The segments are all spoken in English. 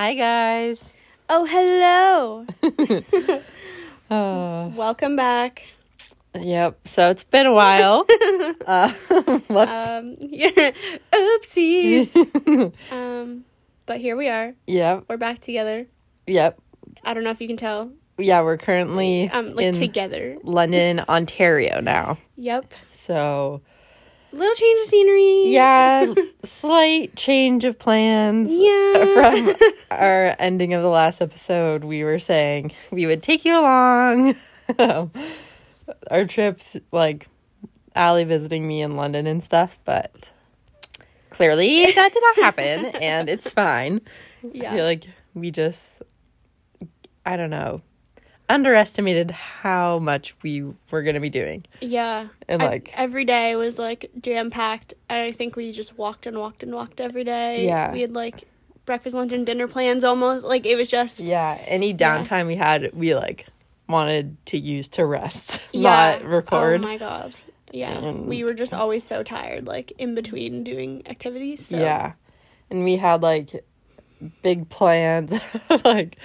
Hi, guys. Oh, hello. Uh, Welcome back. yep. So it's been a while. uh. Um, yeah. Oopsies. um, but here we are. yep. We're back together. Yep. I don't know if you can tell. Yeah, we're currently Um, like in together. London, Ontario now. Yep. So Little change of scenery. yeah, slight change of plans. Yeah. From our ending of the last episode, we were saying we would take you along. Um, our trip, like Ally visiting me in London and stuff, but clearly that did not happen, and it's fine. I Yeah. feel like we just, I don't know, underestimated how much we were going to be doing. yeah. And I- like, every day was like jam packed. I think we just walked and walked and walked every day. Yeah. We had like breakfast, lunch, and dinner plans almost. Like it was just. yeah, any downtime we had, we like wanted to use to rest, Yeah. not oh record. Oh my god. Yeah. And- we were just always so tired, like in between doing activities. So. Yeah. And we had like big plans, like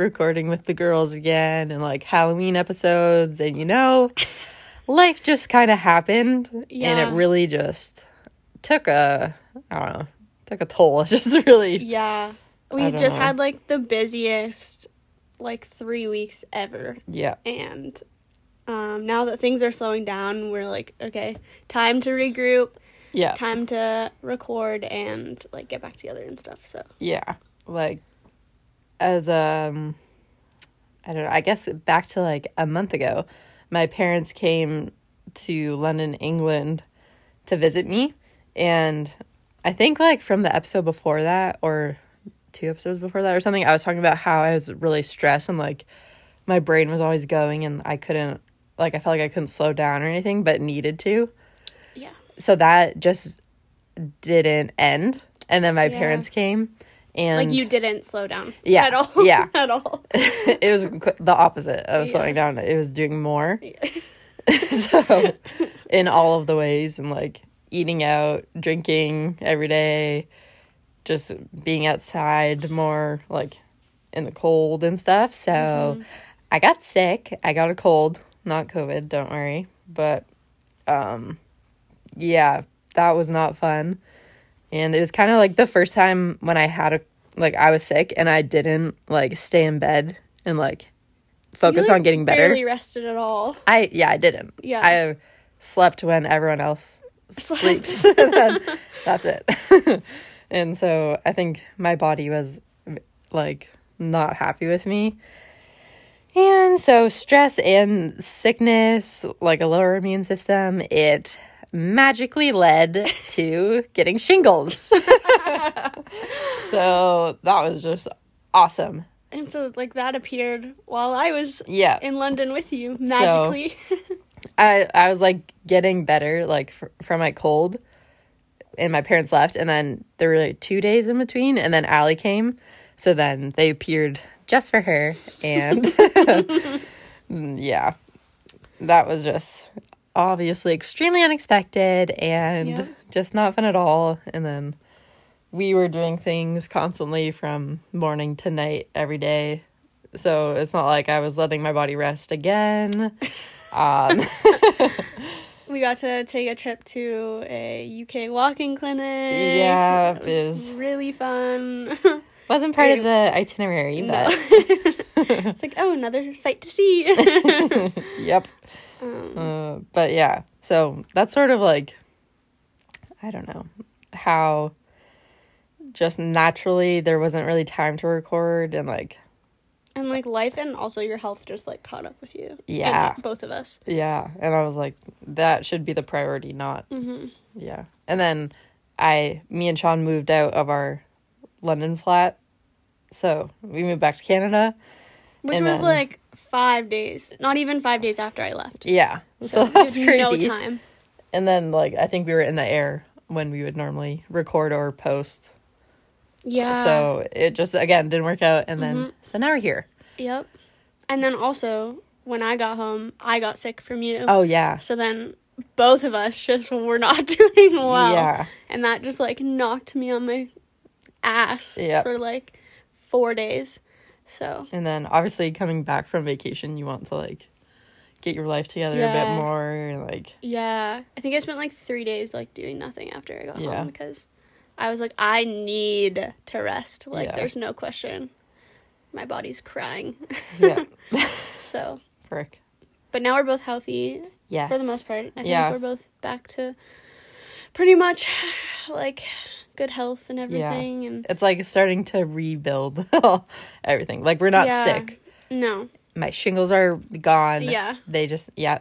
recording with the girls again and like Halloween episodes. And you know, life just kind of happened. And it really just took a, I don't know, took a toll. It just really, Yeah. We just know. had like the busiest like 3 weeks ever yeah. and um now that things are slowing down, we're like okay, time to regroup, Yeah. time to record and like get back together and stuff. So, Yeah. Like, as um, I don't know. I guess back to like a month ago, my parents came to London, England, to visit me, and I think like from the episode before that, or two episodes before that, or something, I was talking about how I was really stressed and like my brain was always going, and I couldn't like I felt like I couldn't slow down or anything, but needed to yeah. so that just didn't end and then my Yeah. parents came and Like you didn't slow down Yeah, at all. yeah. at all. it was the opposite of Yeah. slowing down it was doing more so in all of the ways and like eating out drinking every day just being outside more like in the cold and stuff so Mm-hmm. i got sick i got a cold not covid don't worry but um yeah that was not fun and it was kind of like the first time when i had a like i was sick and i didn't like stay in bed and like focus You, like, on getting better Barely rested at all. I yeah, I didn't. Yeah. I slept when everyone else sleeps. then that's it. and so I think my body was like not happy with me. And so stress and sickness, like a lower immune system, it magically led to getting shingles. so that was just awesome. And so like that appeared while I was Yeah. in London with you magically. I I was like getting better like fr- from my cold, and my parents left, and then there were like two days in between, and then Ally came, so then they appeared just for her, and yeah, that was just obviously extremely unexpected and Yeah. just not fun at all, and then we were doing things constantly from morning to night every day. So it's not like I was letting my body rest again. Um, we got to take a trip to a UK walking clinic. Yeah, it was was- really fun. wasn't part of the itinerary, No. but it's like oh, another sight to see. yep. Um, Uh, but yeah, so that's sort of like, I don't know how just naturally there wasn't really time to record and like, and like life and also your health just like caught up with you. And, Yeah. like, both of us. yeah. And I was like, that should be the priority, not, hmm yeah. And then I, me and Sean moved out of our London flat. So we moved back to Canada. Which was then- like five days, not even five days after I left. Yeah. So, we that's crazy. No time. And then like I think we were in the air when we would normally record or post. Yeah. so it just again didn't work out and then Mhm. so now we're here. Yep. And then also when I got home, I got sick from you. Oh yeah. So then both of us just were not doing well. Yeah. And that just like knocked me on my ass Yep. for like four days. So And then obviously coming back from vacation, you want to like get your life together a bit more. and, Like, yeah, I think I spent like three days like doing nothing after I got Yeah. home because I was like, I need to rest. Like, Yeah. there's no question. My body's crying. yeah, so, frick. but now we're both healthy Yes. for the most part. I think Yeah. we're both back to pretty much like good health and everything. And It's like starting to rebuild everything. Like we're not Yeah. sick. no, My shingles are gone. Yeah. They just yeah.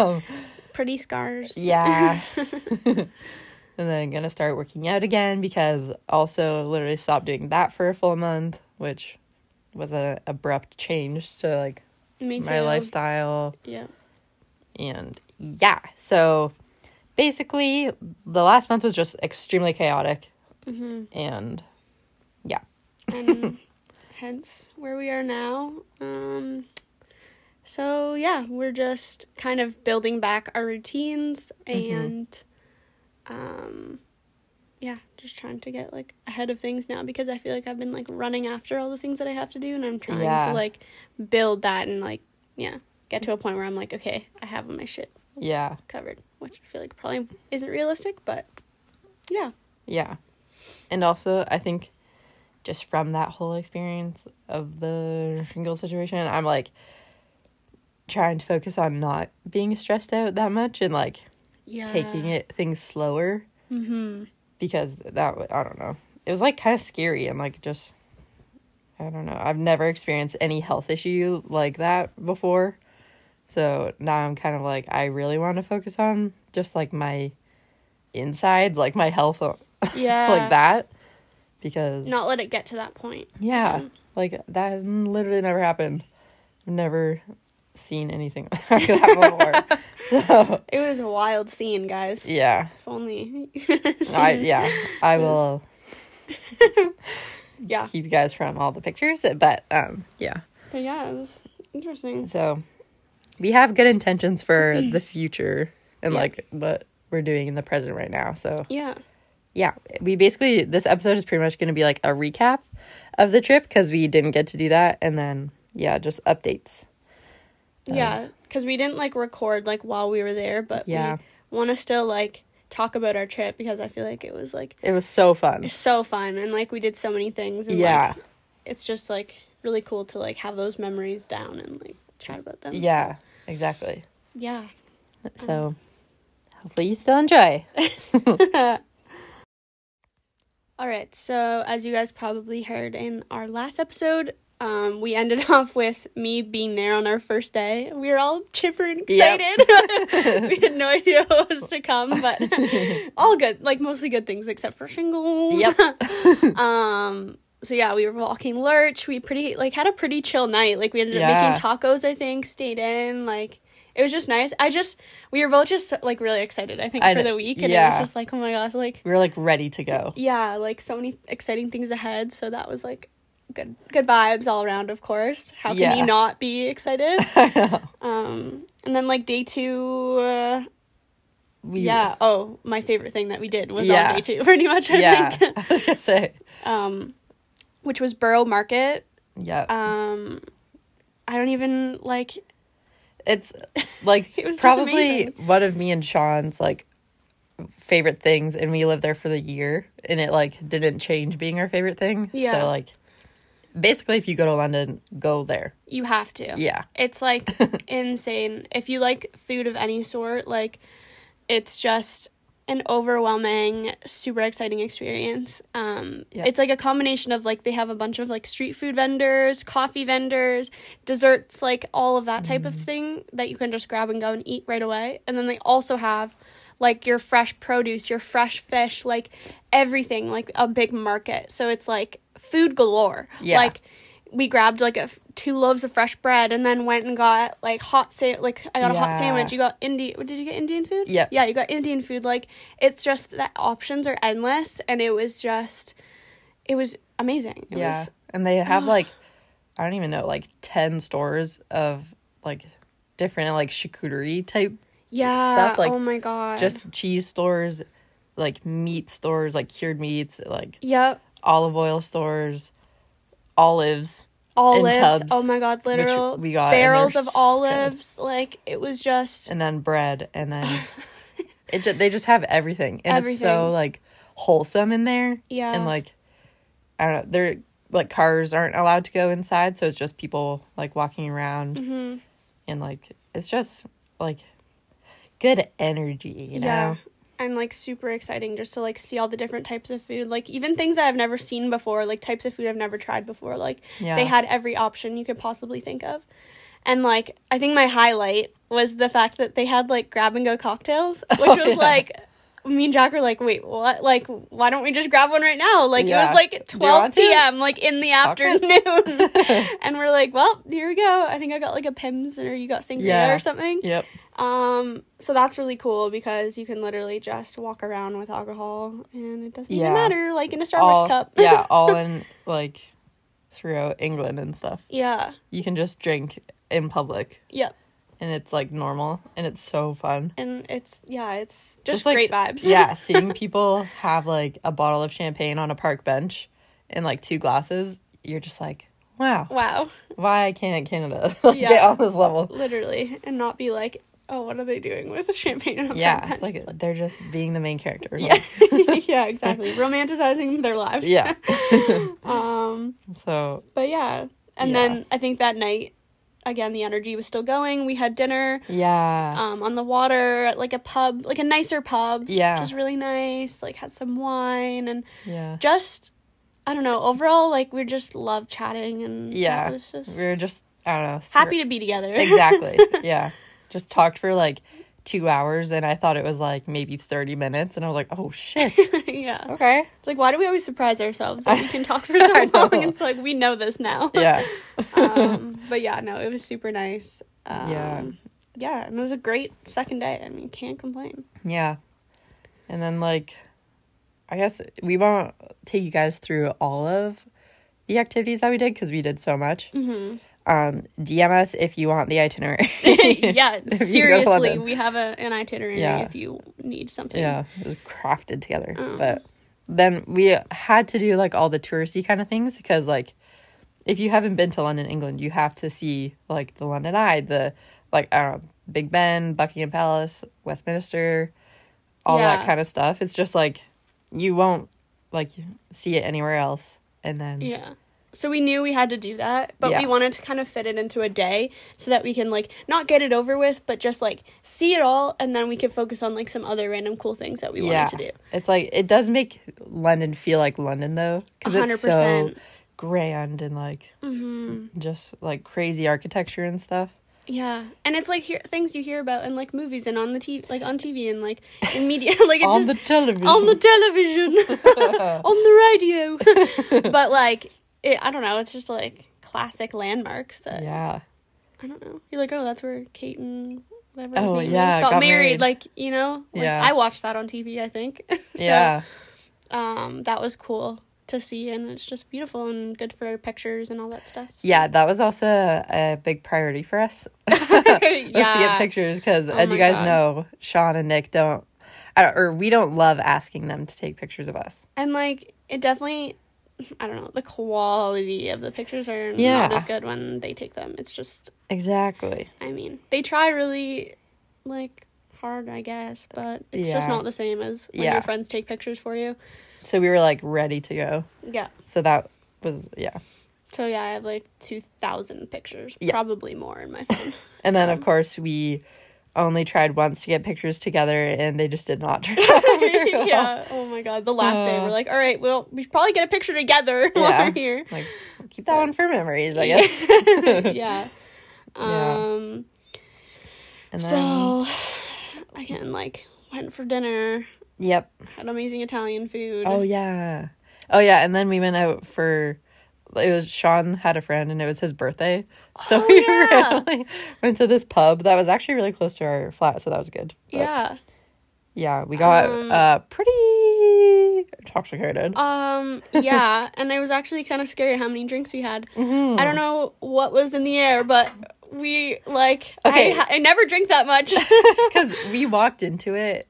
Um, pretty scars. yeah. and then gonna start working out again because also literally stopped doing that for a full month, which was a abrupt change to like my lifestyle. Yeah. And yeah, so basically, the last month was just extremely chaotic. hmm And yeah, and hence where we are now. Um, so yeah, we're just kind of building back our routines Mm-hmm. and, um, yeah, just trying to get like ahead of things now because I feel like I've been like running after all the things that I have to do, and I'm trying Yeah. to like build that and like yeah, get to a point where I'm like, okay, I have my shit yeah, covered, which I feel like probably isn't realistic, but yeah, yeah. And also, I think just from that whole experience of the shingle situation, I'm like trying to focus on not being stressed out that much and like yeah, taking it things slower Mm-hmm. because that I don't know. It was like kind of scary and like just I don't know. I've never experienced any health issue like that before. So now I'm kind of like I really want to focus on just like my insides, like my health uh, Yeah, like that because Not let it get to that point. yeah, like that has literally never happened. I've never seen anything like that before. so, It was a wild scene, guys. yeah. If only. I yeah, I will yeah. keep you guys from all the pictures, but um yeah. But yeah, it was interesting. So we have good intentions for the future and Yeah. like what we're doing in the present right now. So Yeah. yeah, we basically this episode is pretty much going to be like a recap of the trip because we didn't get to do that, and then yeah, just updates. Um, yeah. Because we didn't like record like while we were there, but Yeah. we want to still like talk about our trip because I feel like it was like It was so fun. so fun and like we did so many things and Yeah, like it's just like really cool to like have those memories down and like chat about them. So, yeah, exactly. yeah. So hopefully you still enjoy. All right, so as you guys probably heard in our last episode, um, we ended off with me being there on our first day. We were all chipper and Yep. excited. we had no idea what was to come, but all good, like mostly good things except for shingles. Yep. um. So yeah, we were walking Lurch. We pretty like had a pretty chill night. Like we ended up making tacos. I think stayed in. Like it was just nice. I just we were both just like really excited. I think I for the week, and it was just like oh my gosh, like We were like ready to go. yeah, like so many exciting things ahead. So that was like good good vibes all around, of course. How can Yeah. you not be excited? um and then like day 2 uh, We, yeah, oh, my favorite thing that we did was Yeah. on day 2 pretty much I yeah. think. I was gonna say. um which was Borough Market. Yeah. Um I don't even like it's like It was probably one of me and Sean's like favorite things and we lived there for the year and it like didn't change being our favorite thing. Yeah. So like basically if you go to London, go there. you have to. Yeah. It's like insane. If you like food of any sort, like it's just an overwhelming, super exciting experience. Um Yeah. it's like a combination of like they have a bunch of like street food vendors, coffee vendors, desserts, like all of that type of thing that you can just grab and go and eat right away. And then they also have like your fresh produce, your fresh fish, like everything, like a big market. So it's like food galore. Yeah. Like we grabbed like a f- two loaves of fresh bread and then went and got like hot sa- like I got a hot sandwich. You got Indian. Did you get Indian food? Yeah. Yeah, you got Indian food. Like it's just that options are endless, and it was just, it was amazing. It yeah. was, and they have like I don't even know, like 10 stores of like different like charcuterie type yeah. Stuff, like, oh my god. just cheese stores, like meat stores, like cured meats, like yep. olive oil stores, olives, olives. tubs, oh my god, literal we got, barrels of so good. olives. Like it was just and then bread, and then it. Ju- they just have everything, and it's so like wholesome in there. Yeah. and like I don't know, they're like cars aren't allowed to go inside, so it's just people like walking around, Mm-hmm. and like it's just like good energy, you know. yeah. And like super exciting just to like see all the different types of food. Like even things that I've never seen before, like types of food I've never tried before. Like Yeah. they had every option you could possibly think of. And like I think my highlight was the fact that they had like grab and go cocktails, which was Oh, yeah. like me and Jack were like, wait, what? Like, why don't we just grab one right now? Like, it was like 12 want to? p.m., like in the afternoon. and we're like, well, here we go. I think I got like a Pimm's or you got sangria Yeah. or something. Yep. Um, so that's really cool because you can literally just walk around with alcohol and it doesn't Yeah. even matter, like in a Starbucks all cup. yeah, all in like throughout England and stuff. yeah. You can just drink in public, Yep. and it's like normal, and it's so fun. And it's, yeah, it's just, like, great vibes. yeah, seeing people have like a bottle of champagne on a park bench and like two glasses, you're just like, wow, wow. why can't Canada like, Yeah. get on this level? Literally. And not be like, oh, what are they doing with champagne and a Yeah, park it's like they're just being the main character. yeah. Like, yeah, exactly. Romanticizing their lives. yeah. Um, So but yeah. And Yeah. then I think that night, again, the energy was still going. We had dinner. yeah, um, on the water at like a pub, like a nicer pub. Yeah. Which was really nice. Like had some wine and yeah, just I don't know, overall like we just love chatting and yeah. that was just we were just I don't know happy to be together. exactly. Yeah. Just talked for like two hours and I thought it was like maybe 30 minutes and I was like, oh shit. yeah. Okay. It's like why do we always surprise ourselves that we can talk for so long? It's like we know this now. Yeah. um, but yeah, no, it was super nice. Um, Yeah. Yeah, and it was a great second day. I mean, can't complain. Yeah. And then like I guess we won't take you guys through all of the activities that we did because we did so much. Mm-hmm. Um, DM us if you want the itinerary. yeah, If you go to seriously, we have a, an itinerary Yeah. if you need something. Yeah, it was crafted together. Oh. But then we had to do like all the touristy kind of things because like if you haven't been to London, England, you have to see like the London Eye, the like I don't know, Big Ben, Buckingham Palace, Westminster, all Yeah. that kind of stuff. It's just like you won't like see it anywhere else. And then Yeah. So we knew we had to do that, but Yeah. we wanted to kind of fit it into a day so that we can like not get it over with, but just like see it all and then we could focus on like some other random cool things that we yeah, wanted to do. it's like it does make London feel like London though because it's so grand and like Mm-hmm. just like crazy architecture and stuff. Yeah. And it's like hear- things you hear about in like movies and on the TV like on TV and like in media like on just the television. on the television, on the radio. but like it, I don't know, it's just like classic landmarks that yeah. I don't know. You're like, oh, that's where Kate and whatever Oh, yeah, got, got married. married. Like, you know, like, Yeah. I watched that on TV. I think. so, yeah. Um, that was cool to see, and it's just beautiful and good for pictures and all that stuff. so- Yeah, that was also a big priority for us. to get pictures because, Oh as you guys God. know, Sean and Nick don't, I don't, or we don't love asking them to take pictures of us. And like, it definitely. I don't know. The quality of the pictures are Yeah. not as good when they take them. It's just, Exactly. I mean, they try really, like, hard, I guess, but it's just not the same as when Yeah. your friends take pictures for you. So we were like ready to go. Yeah. So that was yeah. So yeah, I have like two thousand pictures, Yeah. probably more in my phone. And then of um, course we only tried once to get pictures together, and they just did not turn out very well. yeah. Oh my god. The last day, Uh. we're like, all right, well, we should probably get a picture together while Yeah. we're here. Like keep that one for memories, I guess. yeah. Um. And then So, again, like, went for dinner, yep. had amazing Italian food. Oh yeah. Oh yeah, and then we went out for it was Sean had a friend and it was his birthday. So Oh, we yeah. randomly went to this pub that was actually really close to our flat, so that was good. But, yeah. Yeah, we got Um, uh pretty intoxicated. Um. Yeah. and it was actually kind of scary how many drinks we had. Mhm. I don't know what was in the air, but we like. Okay. I, I never drink that much. Cuz we walked into it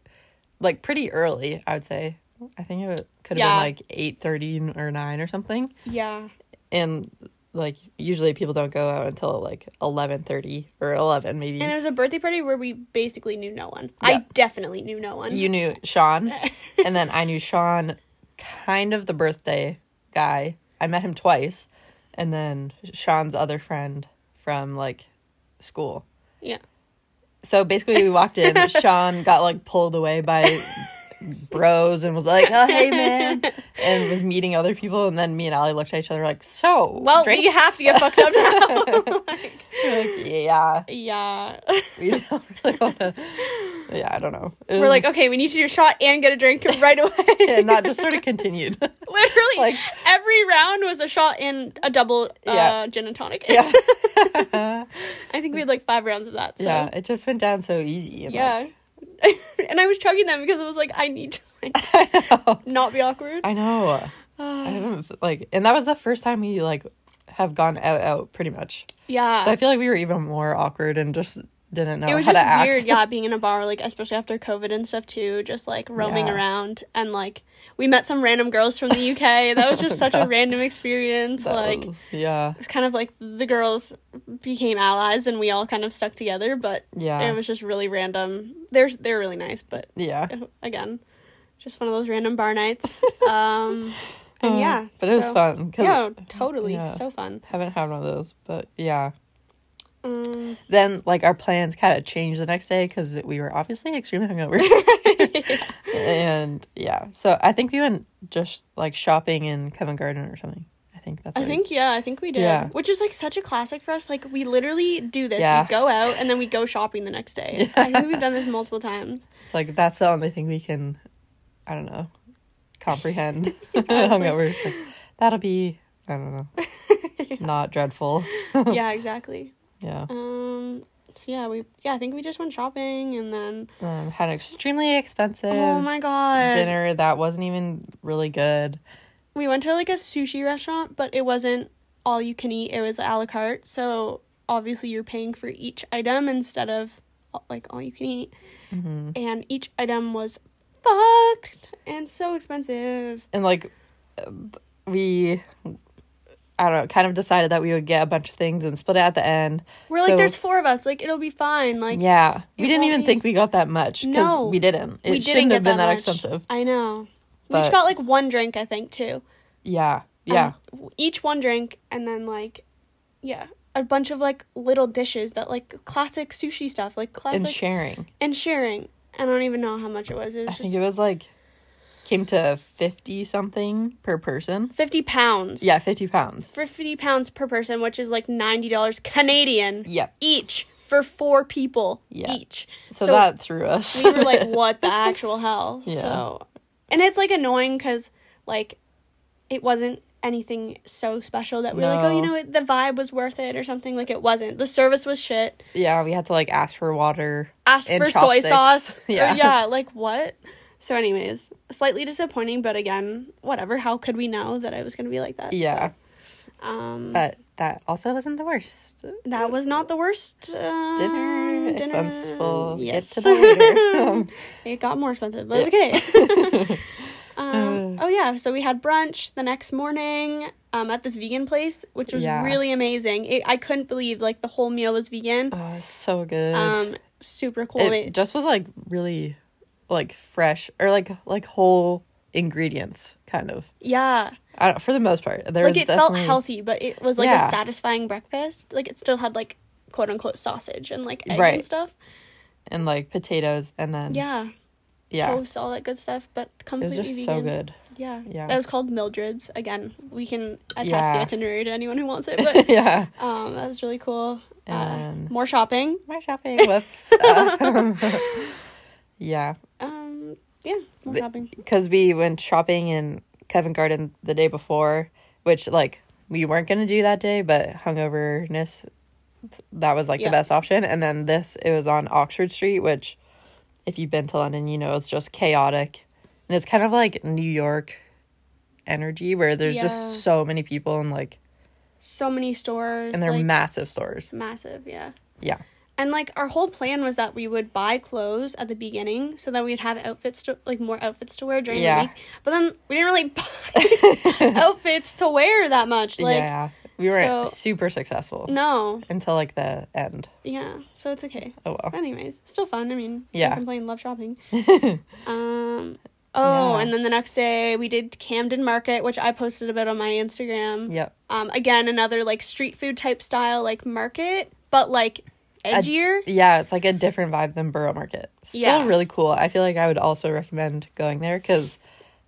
like pretty early, I would say. I think it could have Yeah. been like 8:30 or 9 or something. yeah. And like usually people don't go out until like eleven thirty or eleven maybe. And it was a birthday party where we basically knew no one. Yeah. I definitely knew no one. you knew Sean, and then I knew Sean, kind of the birthday guy. I met him twice, and then Sean's other friend from like school. yeah. So basically, we walked in. Sean got like pulled away by bros and was like, "Oh, hey, man," and was meeting other people. And then me and Ally looked at each other like, "So, Well, drink?" we have to get fucked up now. like, yeah, yeah. we don't really want to. Yeah, I don't know. It We're like, okay, we need to do a shot and get a drink right away. and that just sort of continued. Literally, like- every round was a shot and a double uh, Yeah. gin and tonic. yeah, I think we had like five rounds of that. So. yeah, it just went down so easy. and, like, Yeah. and I was chugging them because I was like, I need to like, not be awkward. I know. I like, and that was the first time we like have gone out out pretty much. yeah. So I feel like we were even more awkward and just didn't know it was how just to act. weird, yeah, being in a bar, like especially after COVID and stuff too, just like roaming Yeah. around and like we met some random girls from the UK. That was just such a random experience. That like was- yeah, it was kind of like the girls became allies and we all kind of stuck together, but yeah, it was just really random. They're they're really nice, but yeah. again, just one of those random bar nights. Um, and Uh, yeah, but it was fun. Yeah, totally, yeah. so fun. haven't had one of those, but yeah. Um, Then like our plans kind of changed the next day because we were obviously extremely hungover. and yeah, so I think we went just like shopping in Covent Garden or something. I think that's. I think yeah, I think we did. Yeah. Which is like such a classic for us. Like we literally do this. Yeah. We go out and then we go shopping the next day. I think we've done this multiple times. it's like that's the only thing we can. I don't know. Comprehend like- hungover. It's like, that'll be. I don't know. Not dreadful. yeah, exactly. Yeah. Um so yeah, we yeah, I think we just went shopping and then Um, had an extremely expensive Oh my god. dinner that wasn't even really good. We went to like a sushi restaurant, but it wasn't all you can eat. It was a la carte. So obviously you're paying for each item instead of like all you can eat. Mm-hmm. And each item was fucked and so expensive. and like uh, we i don't know kind of decided that we would get a bunch of things and split it at the end We're like, So- there's four of us. Like, it'll be fine. Like, yeah we didn't even be- think we got that much because No. we didn't it we shouldn't didn't have get been that, much. expensive I know. we But- each got like one drink, I think, too. yeah yeah Um, each one drink, and then like, yeah, a bunch of like little dishes that like classic sushi stuff, like classic and sharing and sharing. I don't even know how much it was. It i was think it was like came to 50 something per person fifty pounds. yeah 50 pounds fifty pounds per person, which is like ninety dollars Canadian. Yep. Each for four people. Yeah. Each. so, that threw us we were like, what the actual hell? Yeah. So, and it's like annoying because like it wasn't anything so special that we were like, oh, you know, the vibe was worth it or something. Like it wasn't. The service was shit. yeah we had to like ask for water Ask for soy sauce. Yeah. Yeah. yeah. Like what? So, anyways, slightly disappointing, but again, whatever. How could we know that it was gonna be like that? yeah So, um, but that also wasn't the worst that was not the worst uh, dinner, expenseful Yes. get to later It got more expensive, but it's okay. um, oh yeah, so we had brunch the next morning um, at this vegan place, which was Yeah. really amazing. It, I couldn't believe like the whole meal was vegan. oh so good Um, super cool. it just was like really like fresh or like like whole ingredients kind of yeah, I don't, for the most part there like was it felt healthy, but it was like Yeah. a satisfying breakfast. Like it still had like quote unquote sausage and like egg Right. and stuff. and like potatoes and then Yeah, yeah toast, all that good stuff, but it was completely just vegan. so good Yeah, Yeah. That was called Mildred's. Again, we can attach the itinerary to anyone who wants it, but yeah um, that was really cool. Uh, more shopping. More shopping whoops Um, yeah Um, yeah, more The- shopping. because we went shopping in Covent Garden the day before which like we weren't gonna do that day but hungoverness that was like Yeah. the best option and then this it was on Oxford Street which if you've been to London you know it's just chaotic and it's kind of like New York energy where there's Yeah. just so many people and like So many stores. and they're like, massive stores massive. Yeah. yeah And like our whole plan was that we would buy clothes at the beginning so that we'd have outfits to like more outfits to wear during Yeah. the week. But then we didn't really outfits to wear that much. Like yeah. We weren't so- super successful no, until like the end. yeah. So it's okay. Oh well. Anyways, still fun. I mean, Yeah. complain. Love shopping. um. Oh, Yeah. and then the next day we did Camden Market, which I posted a bit on my Instagram. Yep. Um. Again, another like street food type style like market, but like edgier. Yeah, it's like a different vibe than Borough Market. Still Yeah. really cool. I feel like I would also recommend going there because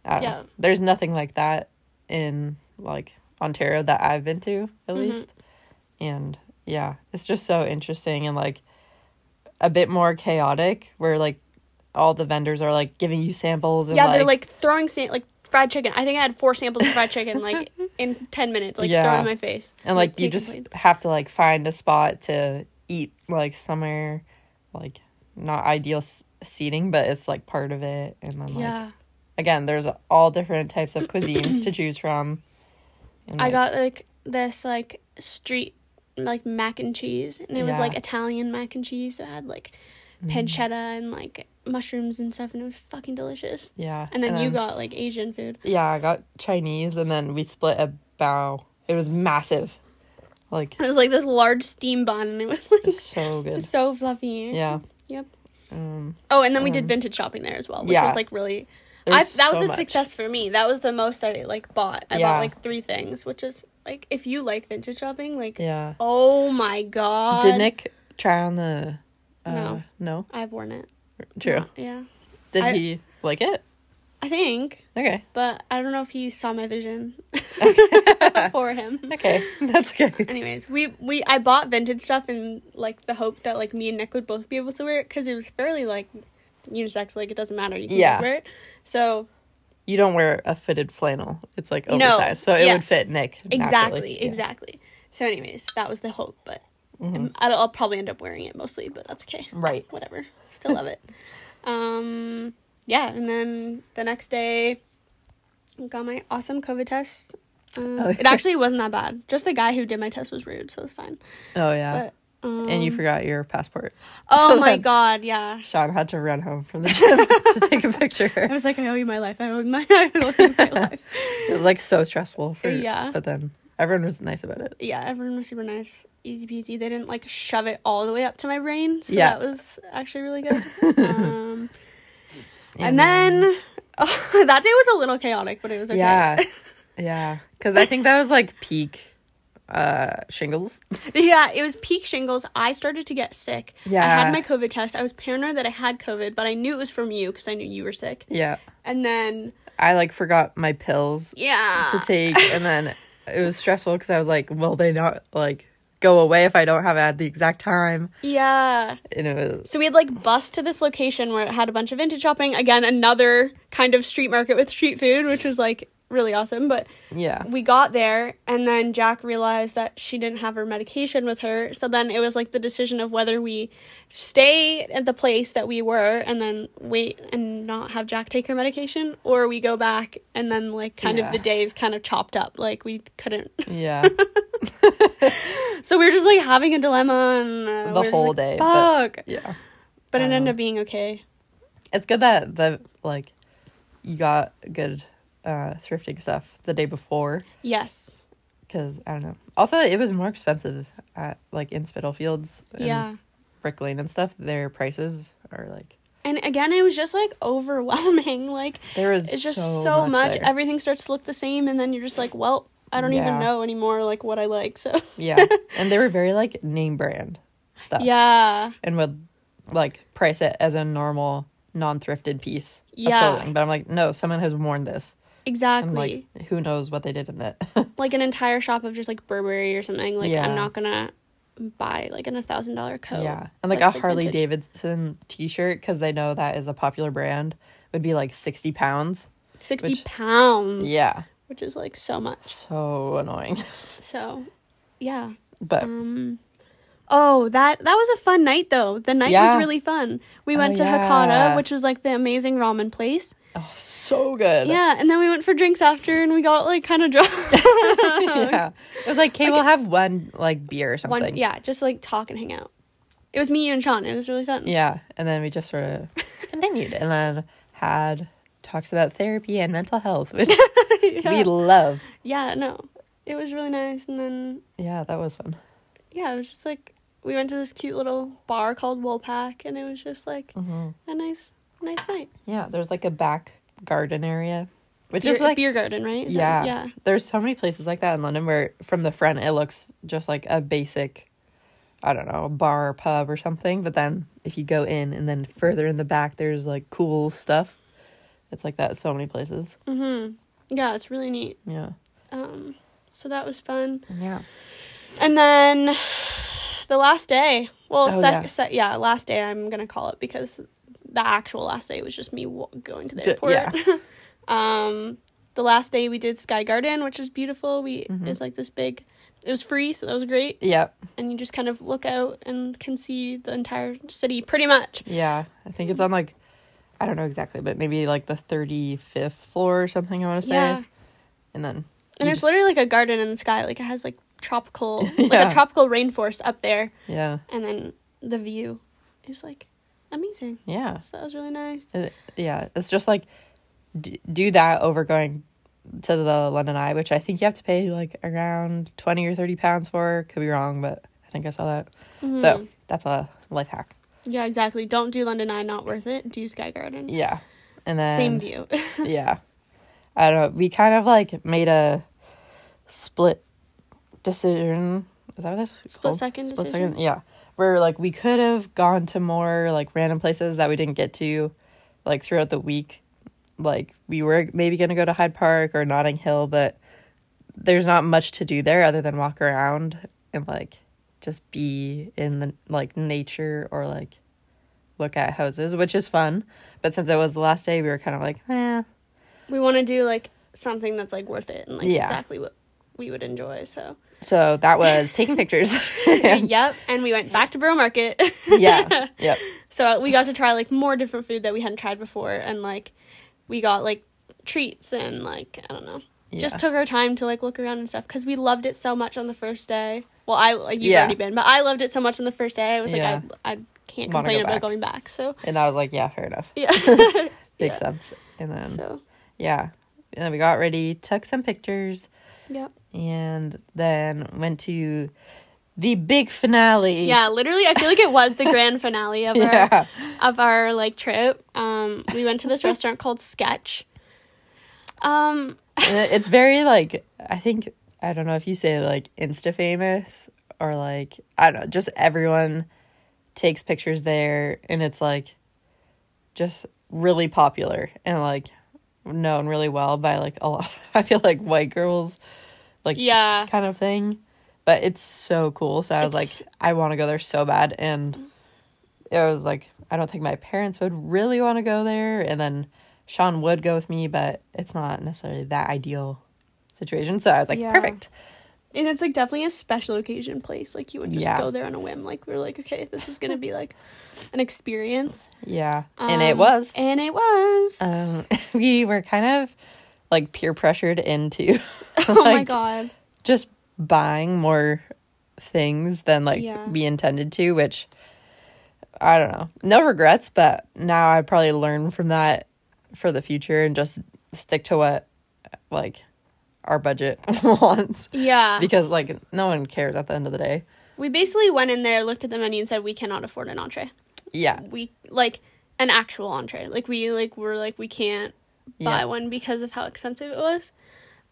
Yeah. there's nothing like that in like Ontario that I've been to at Mm-hmm. least. And yeah, it's just so interesting and like a bit more chaotic where like all the vendors are like giving you samples and yeah, like, they're like throwing like fried chicken. I think I had four samples of fried chicken like in ten minutes, like Yeah. thrown in my face. and like you just have to like find a spot to eat like somewhere like not ideal s- seating but it's like part of it and then like Yeah. again there's all different types of cuisines to choose from And, I got like this like street like mac and cheese, and it was like Italian mac and cheese. So it had like Mm. pancetta and like mushrooms and stuff, and it was fucking delicious. yeah And then you got like Asian food. yeah i got chinese and then we split a bao it was massive like It was like this large steam bun, and it was like so good so fluffy. yeah Yep. um Oh, and then we did Um, vintage shopping there as well, which yeah. was like really. I, that was a much. success for me. That was the most I like bought. I Yeah. bought like three things, which is like if you like vintage shopping, like yeah oh my god. did nick try on the uh No. no I've worn it. true Yeah, did I- he like it I think, okay but I don't know if he saw my vision for him. okay that's okay Anyways, we we I bought vintage stuff in like the hope that like me and Nick would both be able to wear it because it was fairly like unisex. Like it doesn't matter, you can Yeah. wear it. So you don't wear a fitted flannel. It's like No, oversized, so it yeah. would fit Nick. exactly, Yeah. exactly. So, anyways, that was the hope, but Mhm. um, I'll, I'll probably end up wearing it mostly, but that's okay. Right. Whatever. Still love it. Um, yeah, and then the next day, got my awesome COVID test. Um, Oh. It actually wasn't that bad. Just the guy who did my test was rude, so it was fine. Oh yeah. But um, and you forgot your passport. Oh so my god, yeah. Sean had to run home from the gym to take a picture. I was like, I owe you my life. I owe my, I owe my life. It was like so stressful for Yeah. But then everyone was nice about it. Yeah, everyone was super nice, easy peasy. They didn't like shove it all the way up to my brain, so Yeah. that was actually really good. um, and then that day was a little chaotic, but it was okay. Yeah. Yeah. Cause I think that was like peak uh shingles. yeah, it was peak shingles. I started to get sick. Yeah. I had my COVID test. I was paranoid that I had COVID, but I knew it was from you because I knew you were sick. Yeah. And then I like forgot my pills yeah, to take and then it was stressful because I was like, will they not like go away if I don't have it at the exact time? yeah. And it was So we had like bus to this location where it had a bunch of vintage shopping. Again, another kind of street market with street food, which was like really awesome. But yeah. we got there and then Jack realized that she didn't have her medication with her. So then it was like the decision of whether we stay at the place that we were and then wait and not have Jack take her medication or we go back and then like kind Yeah. of the days kind of chopped up. Like we couldn't. Yeah. So we were just like having a dilemma and uh, The we whole like, day, but- Fuck. yeah. But it Um, ended up being okay. It's good that the like you got good uh thrifting stuff the day before Yes. because I don't know. Also, it was more expensive at like in Spitalfields and Yeah. Brick Lane and stuff. Their prices are like And again, it was just like overwhelming. Like there was it's just so, so, much. there. Everything starts to look the same, and then you're just like, well, I don't Yeah. even know anymore like what I like. So yeah, and they were very like name brand stuff. yeah, and would like price it as a normal non-thrifted piece Yeah. of clothing. But I'm like, no, someone has worn this. Exactly. like who knows what they did in it. Like, an entire shop of just like Burberry or something. Like Yeah. I'm not gonna buy like an a thousand dollar coat. yeah. And like a Harley vintage. Davidson t-shirt cuz they know that is a popular brand would be like 60 pounds. sixty Which- pounds. Yeah. Which is like so much. So annoying. So yeah. But Um. Oh, that that was a fun night though. The night Yeah. was really fun. We Oh, went to yeah. Hakata, which was like the amazing ramen place. oh, so good. Yeah, and then we went for drinks after, and we got like kind of drunk. yeah. It was like, okay, we'll have one like beer or something. One, yeah, just like talk and hang out. It was me, you, and Sean. It was really fun. Yeah. And then we just sort of continued and then had talks about therapy and mental health, which we love. yeah, no, it was really nice. And then Yeah, that was fun. yeah, it was just like we went to this cute little bar called Woolpack, and it was just like hmm a nice, nice night. Yeah, there's like a back garden area, which beer, is like beer garden, right? Is yeah, that- yeah, There's so many places like that in London where from the front it looks just like a basic, I don't know, bar or pub or something. But then if you go in and then further in the back, there's like cool stuff. It's like that. So many places. mm-hmm. Yeah, it's really neat. Yeah. Um, so that was fun. Yeah. And then the last day, well, Oh, sec- yeah. se- yeah, last day I'm gonna call it because the actual last day was just me w- going to the airport. yeah. um, the last day we did Sky Garden, which was beautiful. We Mhm. it's like this big. It was free, so that was great. Yep. And you just kind of look out and can see the entire city, pretty much. Yeah. I think it's on like, I don't know exactly, but maybe like the 35th floor or something, I want to say. Yeah, And then. and it's just- literally like a garden in the sky. Like it has like tropical, like a tropical rainforest up there, Yeah. and then the view is like amazing. Yeah. So that was really nice. Uh, yeah, it's just like d- do that over going to the London Eye, which I think you have to pay like around 20 or 30 pounds for. Could be wrong, but I think I saw that. Mhm. So that's a life hack. Yeah, exactly. Don't do London Eye, not worth it. Do Sky Garden. Yeah. And then, Same view. yeah. I don't know. We kind of like made a split decision. Is that what this Split called? second Split decision? second? Yeah. Where like we could have gone to more like random places that we didn't get to like throughout the week. Like we were maybe going to go to Hyde Park or Notting Hill, but there's not much to do there other than walk around and like just be in the like nature or like look at houses, which is fun. But since it was the last day, we were kind of like, eh, we want to do like something that's like worth it and like Yeah. exactly what we would enjoy. So So that was taking pictures. yep. And we went back to Borough Market. yeah. Yep. so we got to try like more different food that we hadn't tried before, and like we got like treats and like I don't know. Just took our time to like look around and stuff because we loved it so much on the first day. Well, I you've Yeah. already been, but I loved it so much on the first day. I was like, Yeah. I I can't Wanna complain go about back. going back. So And I was like, yeah, fair enough. yeah, Makes Yeah. sense. And then so yeah. And then we got ready, took some pictures, yeah, and then went to the big finale. yeah. Literally, I feel like it was the grand finale of our of our like trip. Um, we went to this restaurant called Sketch. Um, it's very like I think I don't know if you say like insta famous or like I don't know, just everyone takes pictures there and it's like just really popular and like known really well by like a lot I feel like white girls like yeah, kind of thing. But it's so cool. So I was It's- like, I want to go there so bad. And it was like, I don't think my parents would really want to go there. And then Sean would go with me, but it's not necessarily that ideal situation. So I was like, Yeah. perfect. and it's like definitely a special occasion place. Like you would just Yeah. go there on a whim. Like we were like, okay, this is gonna be like an experience. Yeah. and it Um, was. and it was. Um, we were kind of like peer pressured into oh my god. just buying more things than like Yeah. we intended to, which I don't know. No regrets, but now I probably learn from that for the future and just stick to what like our budget wants Yeah. because like no one cares at the end of the day. we basically went in there, looked at the menu, and said we cannot afford an entree. Yeah. We like an actual entree. Like we like were like we can't buy Yeah. one because of how expensive it was.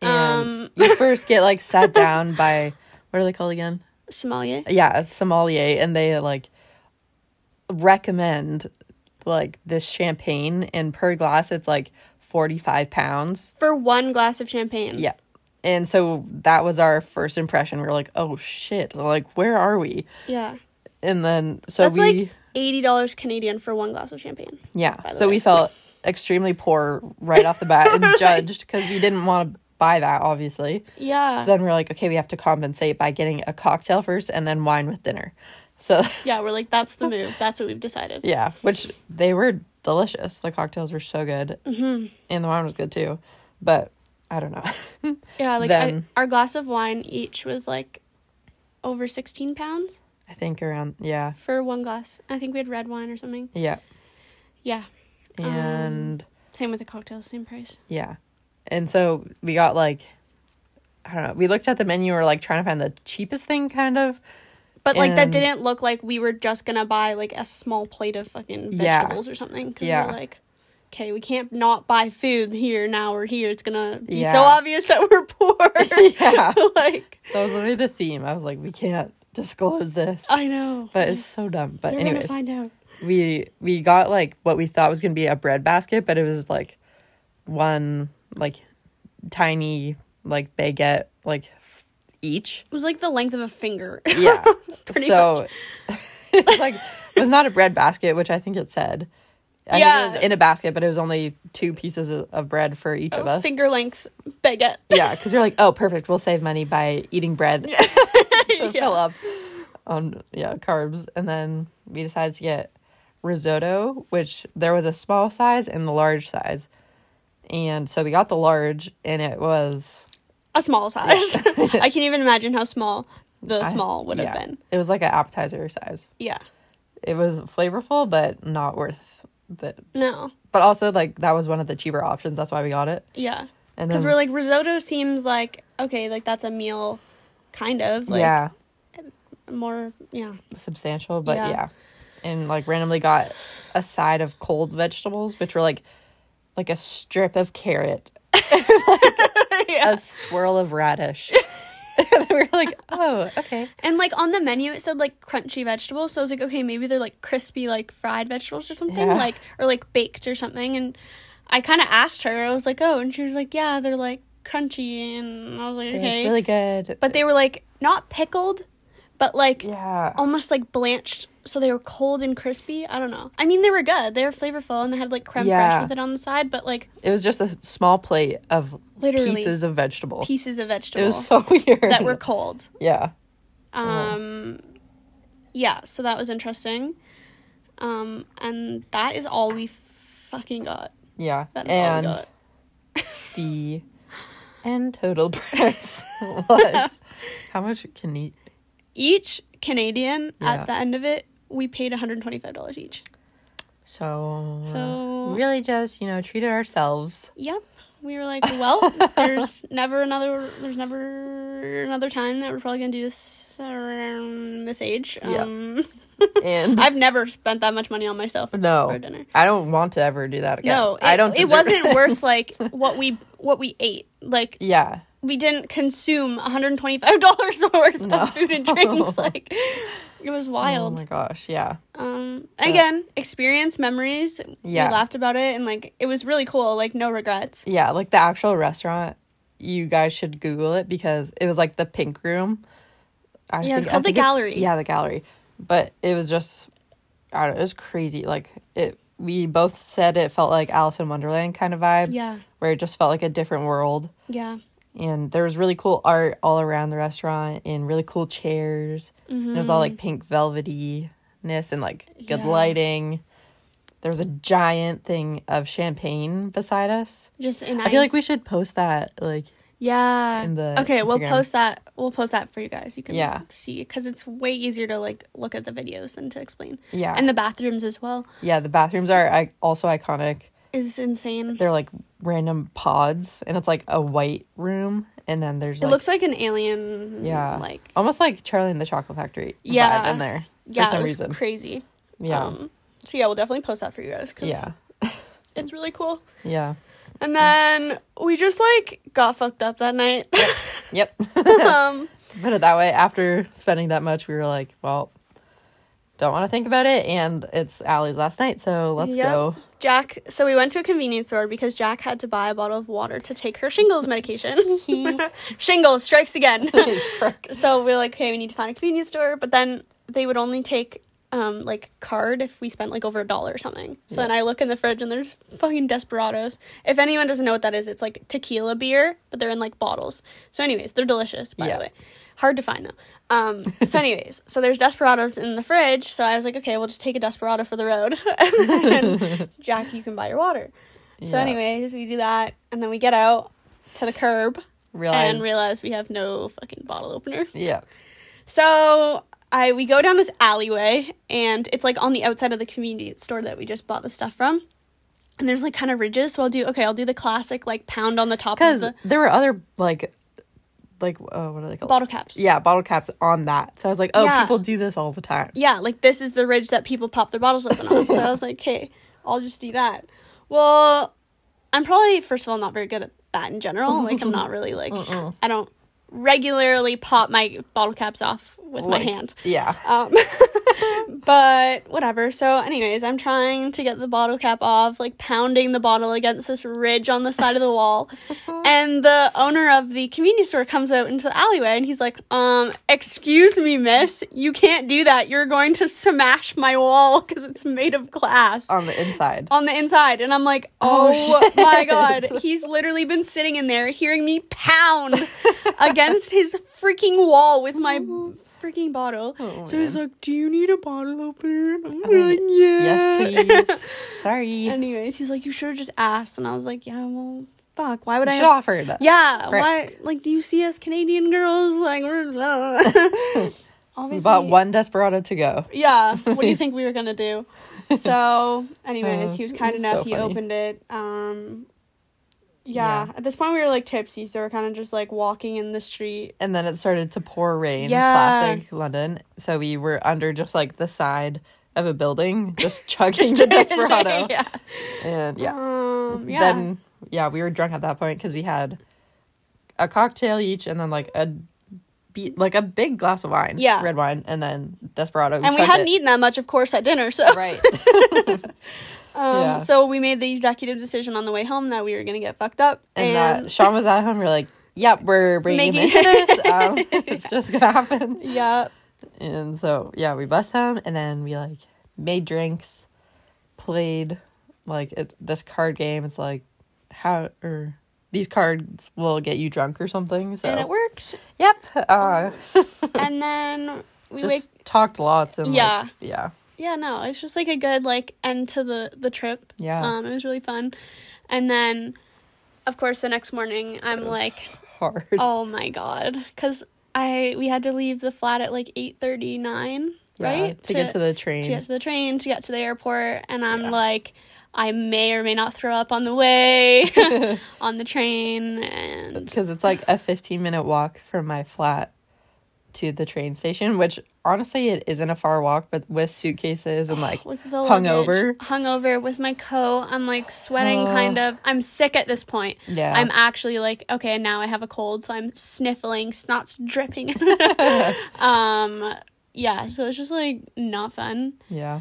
And Um, you first get like sat down by what are they called again? Sommelier. yeah, a sommelier, and they like recommend like this champagne, and per glass it's like forty five pounds. For one glass of champagne. Yeah, and so that was our first impression. We were like, oh shit, like where are we? Yeah. And then so That's we like eighty dollars Canadian for one glass of champagne. yeah, so way. we felt extremely poor right off the bat and judged because we didn't want to buy that obviously. Yeah. So then we're like, okay, we have to compensate by getting a cocktail first and then wine with dinner. So yeah, we're like, that's the move. That's what we've decided. Yeah, which they were delicious. The cocktails were so good, mm-hmm. and the wine was good too. But I don't know. Yeah, like I, our glass of wine each was like over sixteen pounds I think around yeah, for one glass. I think we had red wine or something. yeah, Yeah. and um, Same with the cocktails, same price. Yeah. And so we got like I don't know. We looked at the menu or like trying to find the cheapest thing kind of. But like that didn't look like we were just gonna buy like a small plate of fucking Yeah. vegetables or something. Because Yeah. we're like, okay, we can't not buy food here now. We're here. It's gonna be Yeah. so obvious that we're poor. Yeah. like That was literally the theme. I was like, we can't disclose this. I know. But it's so dumb. But You're anyways, find out. we we got like what we thought was gonna be a bread basket, but it was like one like tiny like baguette like f- each. It was like the length of a finger. Yeah. Pretty so it's like it was not a bread basket, which I think it said. I Yeah. it was in a basket, but it was only two pieces of, bread for each of oh, us. Finger length baguette. Yeah, because you're like, oh, perfect. We'll save money by eating bread to fill up on yeah carbs, and then we decided to get risotto, which there was a small size and the large size, and so we got the large, and it was A small size. I can't even imagine how small the I- small would have been. It was like an appetizer size. Yeah. It was flavorful, but not worth the. No. But also, like that was one of the cheaper options. That's why we got it. Yeah. And Because then we're like risotto seems like okay, like that's a meal, kind of like yeah, more yeah. substantial, but Yeah. yeah. And like randomly got a side of cold vegetables, which were like like a strip of carrot, yeah. a swirl of radish. and we were like, oh, okay. And like on the menu it said like crunchy vegetables, so I was like, okay, maybe they're like crispy like fried vegetables or something, Yeah. like or like baked or something. And I kind of asked her, I was like, oh, and she was like, yeah, they're like crunchy, and I was like, They're okay, Really good. but they were like not pickled, but like yeah. almost like blanched so they were cold and crispy i don't know i mean they were good they were flavorful and they had like creme Yeah. fraiche with it on the side but like It was just a small plate of Literally. pieces of vegetable. pieces of vegetable. it was so weird. that were cold yeah. um yeah so that was interesting um and that is all we fucking got Yeah. that is all we and got the and total price was how much can you each canadian Yeah. at the end of it we paid $125 each so So- really just you know treated ourselves Yep. We were like, well, there's never another there's never another time that we're probably gonna do this around this age. Yeah. Um and I've never spent that much money on myself no for dinner. i don't want to ever do that again No, it, i don't it wasn't worth like what we what we ate. Like yeah we didn't consume $125 worth No. of food and drinks. Like it was wild oh my gosh yeah um again, experience memories. Yeah. We laughed about it and like it was really cool, like no regrets. yeah like the actual restaurant you guys should google it because it was like the pink room I Yeah, it's called the gallery. yeah the gallery but it was just i don't know it was crazy like it we both said it felt like alice in wonderland kind of vibe Yeah. where it just felt like a different world Yeah. And there was really cool art all around the restaurant and really cool chairs and it was all like pink velvetyness and like good Mm-hmm. Yeah. lighting there was a giant thing of champagne beside us Just in i feel like we should post that like Yeah. in the okay, we'll post that. We'll post that for you guys. You can Yeah. see because it's way easier to like look at the videos than to explain. yeah And the bathrooms as well yeah the bathrooms are I, also iconic is insane. they're like random pods and it's like a white room and then there's it looks like an alien. yeah Like almost like charlie and the chocolate factory Yeah. in there yeah for some reason crazy. yeah Um, so yeah, we'll definitely post that for you guys. 'cause yeah It's really cool. yeah And then we just like got fucked up that night. yep um, put it that way after spending that much we were like well don't want to think about it and it's Ally's last night so let's Yep. go Jack. So we went to a convenience store because Jack had to buy a bottle of water to take her shingles medication. shingles strikes again. So we are like, okay, we need to find a convenience store. But then they would only take um like card if we spent like over a dollar or something. So then I look in the fridge and there's fucking desperados. If anyone doesn't know what that is, it's like tequila beer, but they're in like bottles. So anyways, they're delicious, by Yeah. the way. Hard to find though. Um so anyways, so there's desperados in the fridge, so I was like, okay, we'll just take a desperado for the road. and then Jack, you can buy your water. So Yeah. anyways, we do that and then we get out to the curb realize and realize we have no fucking bottle opener. yeah So I we go down this alleyway and it's like on the outside of the convenience store that we just bought the stuff from. and there's like kind of ridges. So I'll do okay. I'll do the classic like pound on the top Because the there were other like, like uh, what are they called? bottle caps. Yeah, bottle caps on that. So I was like, oh, Yeah. people do this all the time. yeah, like this is the ridge that people pop their bottles open on. So I was like, okay, I'll just do that. Well, I'm probably first of all not very good at that in general. Like I'm not really like I don't regularly pop my bottle caps off with my hand. Yeah. Um, but whatever. So, anyways, I'm trying to get the bottle cap off, like pounding the bottle against this ridge on the side of the wall. and the owner of the convenience store comes out into the alleyway and he's like, um, excuse me, miss, you can't do that. You're going to smash my wall because it's made of glass. On the inside. on the inside, and I'm like, oh, Oh, my god, he's literally been sitting in there hearing me pound against his freaking wall with my freaking bottle. Oh, so he's like, "Do you need a bottle opener?" And I'm mean, like, "Yeah." Yes, please. Sorry. Anyways, he's like, "You should have just asked," and I was like, "Yeah, well, fuck. Why would You I?" should offer it. yeah, Frick. why? Like, do you see us Canadian girls? Like, we're We obviously. bought one desperado to go. Yeah. What do you think we were gonna do? So, anyways, he was kind enough. so he funny. opened it. Um, yeah. Yeah. At this point, we were like tipsy, so we're kind of just like walking in the street. And then it started to pour rain. Yeah. Classic London. So we were under just like the side of a building, just chugging the desperado. yeah. And yeah. Um, yeah. Then yeah, we were drunk at that point because we had a cocktail each, and then like a be- like a big glass of wine, Yeah. red wine, and then desperado. and we hadn't it. eaten that much, of course, at dinner. So, right. Um, yeah. so we made the executive decision on the way home that we were gonna get fucked up, and and, that Sean was at home. We are like, "Yep, we're bringing him Making- into this. Um, it's just gonna happen." yeah, And so yeah, we bust home, and then we like made drinks, played like it's this card game. It's like how or these cards will get you drunk or something. So and it worked. yep, uh, and then we just wake. talked lots and Yeah. like, yeah, Yeah, no, it's just like a good like end to the the trip. yeah. Um, it was really fun. And then, of course, the next morning, I'm like, hard. oh my god, because I we had to leave the flat at like eight thirty nine, yeah, right? to, get to the train. to get to the train, to get to the airport, and I'm Yeah. like, I may or may not throw up on the way on the train, and because it's like a 15 minute walk from my flat to the train station which honestly it isn't a far walk but with suitcases and like with the hungover. luggage, hungover with my coat, I'm like sweating, Oh. kind of. I'm sick at this point. yeah I'm actually like, okay, now I have a cold, so I'm sniffling, snot's dripping. um, yeah, so it's just like not fun. yeah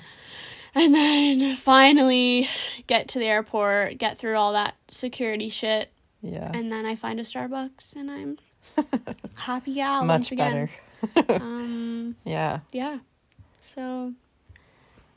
And then finally get to the airport, get through all that security shit, yeah and then I find a Starbucks and I'm happy once much again. better Um, yeah yeah. So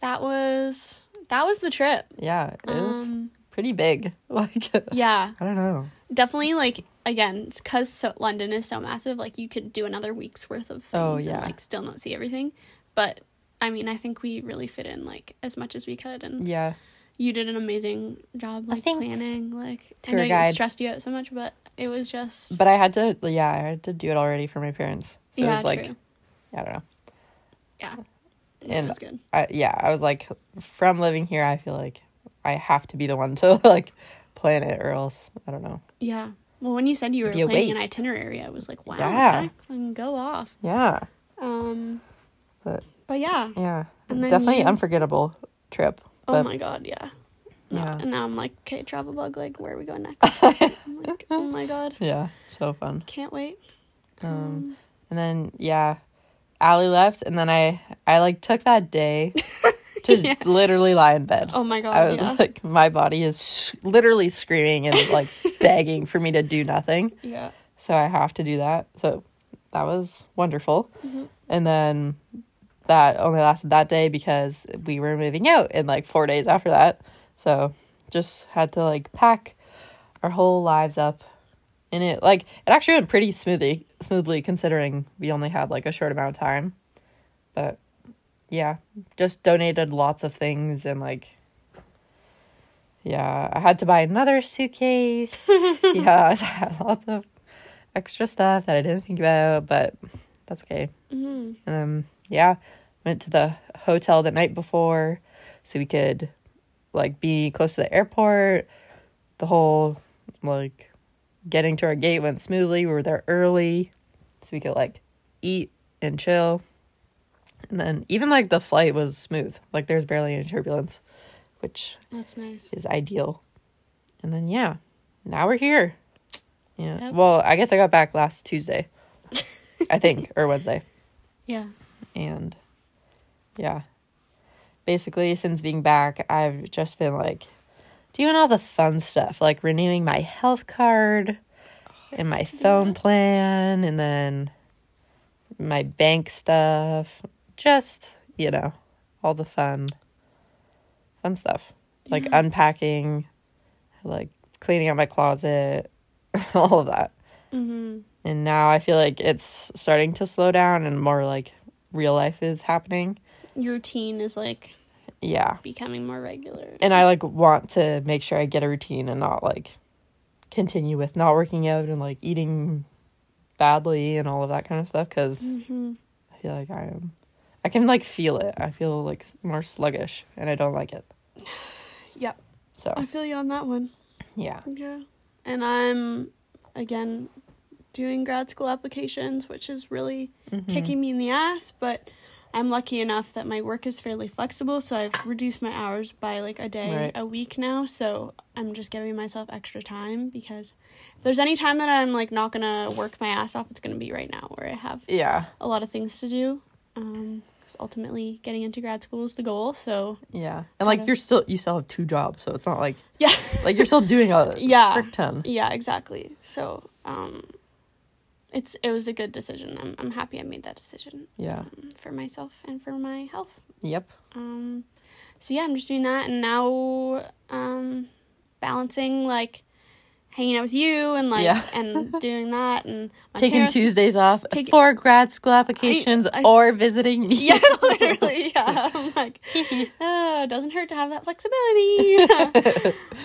that was that was the trip. yeah it was Um, pretty big like yeah. i don't know definitely like again because so london is so massive like you could do another week's worth of things Oh, and yeah. like still not see everything but i mean i think we really fit in like as much as we could and yeah you did an amazing job like planning like i tour know it guide- stressed you out so much but it was just but i had to yeah i had to do it already for my parents. So it yeah was like true. I don't know. Yeah. And- it was good. I, yeah i was like from living here i feel like i have to be the one to like plan it or else i don't know. Yeah. Well when you said you were planning an itinerary i was like wow Yeah. okay, go off. Yeah. Um But- but yeah. yeah And definitely you- unforgettable trip oh my god yeah No, Yeah. and now I'm like, okay, travel bug, like, where are we going next? I'm like, oh my god, yeah so fun can't wait. um and then yeah Ally left and then i i like took that day to Yeah. literally lie in bed Oh my god, i was yeah, like my body is sh- literally screaming and like begging for me to do nothing yeah, so I have to do that. So that was wonderful. Mhm. And then that only lasted that day because we were moving out in like four days after that. So just had to like pack our whole lives up in it. Like it actually went pretty smoothly, smoothly considering we only had like a short amount of time. But yeah, just donated lots of things and like yeah, I had to buy another suitcase. yeah, I had lots of extra stuff that I didn't think about, but that's okay. hmm And then yeah, went to the hotel the night before so we could like be close to the airport. The whole like getting to our gate went smoothly. We were there early, so we could like eat and chill. And then even like the flight was smooth. Like there's barely any turbulence, which That's nice. is ideal. And then yeah, now we're here. Yeah. Yep. Well, I guess I got back last Tuesday. I think or Wednesday. Yeah. And yeah. Basically since being back, I've just been like doing all the fun stuff, like renewing my health card and my phone plan and then my bank stuff. Just, you know, all the fun fun stuff. Like Yeah. unpacking, like cleaning out my closet, all of that. Mm-hmm. And now I feel like it's starting to slow down and more like real life is happening. Your routine is like Yeah. becoming more regular. And I like want to make sure I get a routine and not like continue with not working out and like eating badly and all of that kind of stuff cuz Mm-hmm. I feel like I am I can like feel it. I feel like more sluggish and I don't like it. Yep. So, I feel you on that one. yeah. Yeah. And I'm again doing grad school applications, which is really Mhm. kicking me in the ass, but I'm lucky enough that my work is fairly flexible, so I've reduced my hours by like a day Right. a week now, so I'm just giving myself extra time because if there's any time that I'm like not going to work my ass off, it's going to be right now where I have Yeah. a lot of things to do. Um cuz ultimately getting into grad school is the goal, so Yeah. And like you're still you still have two jobs, so it's not like yeah. like you're still doing a Yeah. ton. Yeah, exactly. So, um, it's it was a good decision. I'm I'm happy I made that decision Yeah. um, for myself and for my health. Yep. Um, so yeah, I'm just doing that, and now um, balancing like hanging out with you and like Yeah. and doing that and Taking Tuesdays off take- for grad school applications I- or visiting me. Yeah, literally. Yeah, I'm like, uh, doesn't hurt to have that flexibility.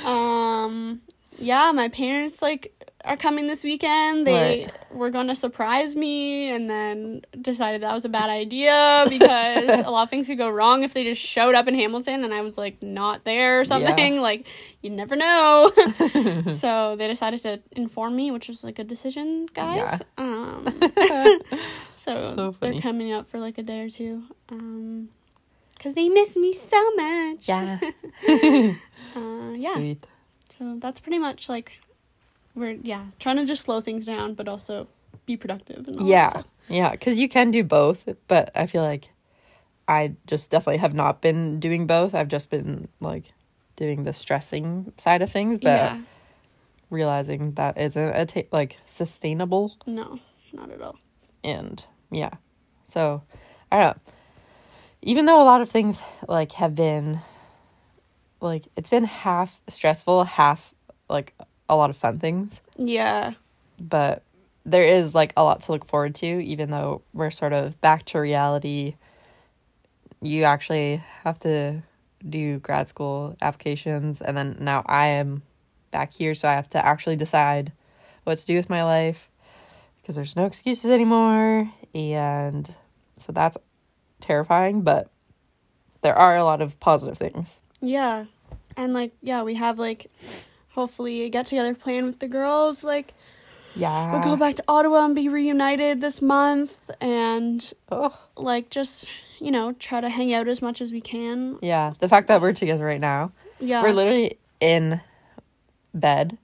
um, yeah, my parents like are coming this weekend. They Right. were going to surprise me, and then decided that was a bad idea because a lot of things could go wrong if they just showed up in Hamilton and I was like not there or something. Like you never know. so they decided to inform me, which was like a good decision, guys. Um, so, So they're coming up for like a day or two. Um, because they miss me so much. Yeah. Uh, yeah. Sweet. So that's pretty much like we're yeah trying to just slow things down, but also be productive and all that Yeah. stuff. Yeah, because you can do both, but I feel like I just definitely have not been doing both. I've just been like doing the stressing side of things, but yeah. realizing that isn't a ta- like sustainable No, not at all. and yeah. So I don't know. Even though a lot of things like have been like it's been half stressful, half like a lot of fun things. Yeah. but there is like a lot to look forward to even though we're sort of back to reality you actually have to do grad school applications and then now i am back here so i have to actually decide what to do with my life because there's no excuses anymore and so that's terrifying but there are a lot of positive things Yeah. And like yeah, we have like hopefully a get together plan with the girls. Like yeah we'll go back to Ottawa and be reunited this month and oh like just, you know, try to hang out as much as we can. yeah the fact that we're together right now Yeah. We're literally in bed,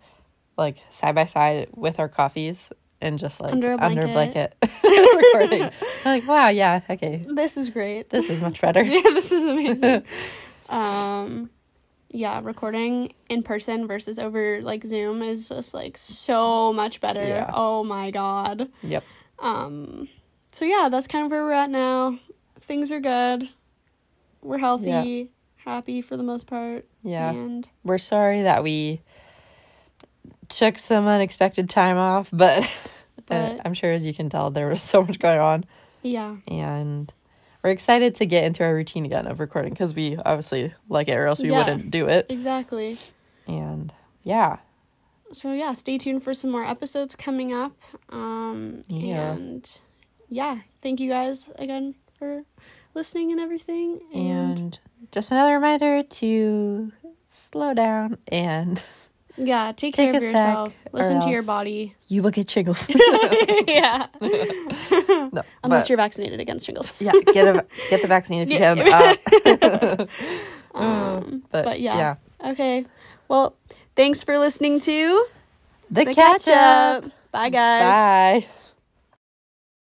like side by side with our coffees and just like Under a under blanket. blanket recording. Like, wow, yeah, okay. this is great. This is much better. yeah, this is amazing. um yeah, recording in person versus over like Zoom is just like so much better. Yeah. Oh my god. Yep. Um so yeah, that's kind of where we're at now. Things are good. We're healthy, Yeah. happy for the most part. Yeah. And We're sorry that we took some unexpected time off, but, But- I'm sure as you can tell there was so much going on yeah. and we're excited to get into our routine again of recording because we obviously like it or else we Yeah. wouldn't do it. Exactly. And yeah, So yeah, stay tuned for some more episodes coming up. Um Yeah. and yeah, thank you guys again for listening and everything. And, And just another reminder to slow down and Yeah, take, Take care of yourself. Listen to your body. you will get shingles. yeah. no, Unless but, you're vaccinated against shingles. yeah, get a get the vaccine if you can. Uh, Um, but, but yeah. yeah, Okay. Well, thanks for listening to the, the catch, catch up. up. Bye, guys. Bye.